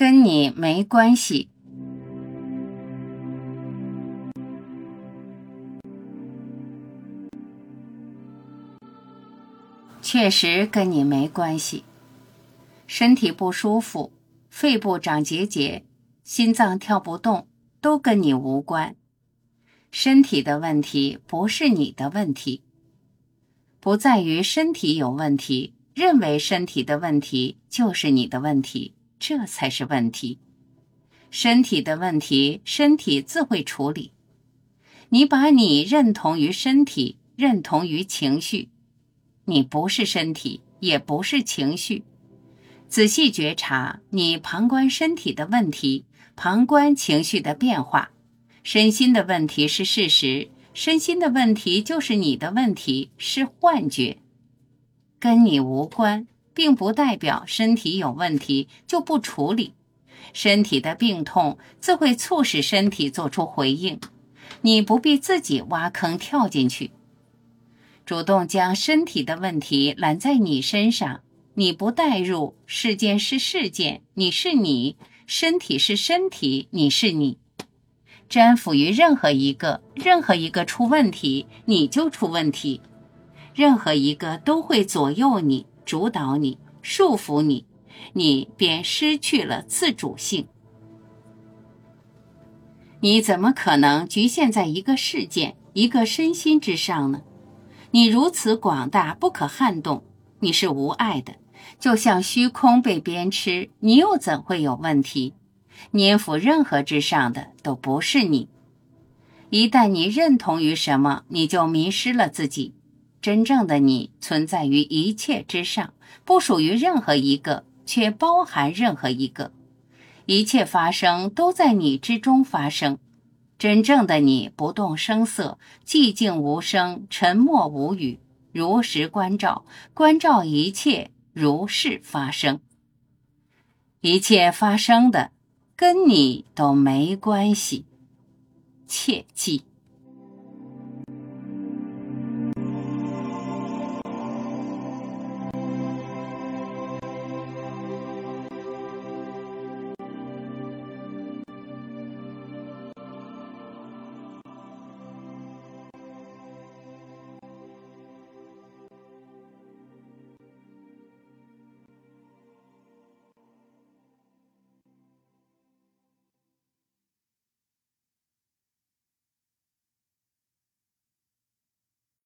跟你没关系。确实跟你没关系。身体不舒服，肺部长结节，心脏跳不动，都跟你无关。身体的问题不是你的问题，不在于身体有问题，认为身体的问题就是你的问题，这才是问题。身体的问题，身体自会处理。你把你认同于身体，认同于情绪。你不是身体，也不是情绪。仔细觉察，你旁观身体的问题，旁观情绪的变化。身心的问题是事实，身心的问题就是你的问题，是幻觉，跟你无关，并不代表身体有问题就不处理。身体的病痛自会促使身体做出回应，你不必自己挖坑跳进去。主动将身体的问题揽在你身上，你不带入，事件是事件，你是你；身体是身体，你是你。粘附于任何一个，任何一个出问题，你就出问题；任何一个都会左右你、主导你、束缚你，你便失去了自主性。你怎么可能局限在一个事件、一个身心之上呢？你如此广大不可撼动，你是无碍的，就像虚空被鞭笞，你又怎会有问题？粘附任何之上的都不是你。一旦你认同于什么，你就迷失了自己。真正的你存在于一切之上，不属于任何一个，却包含任何一个。一切发生都在你之中发生。真正的你不动声色，寂静无声，沉默无语，如实关照，关照一切如是发生。一切发生的跟你都没关系，切记。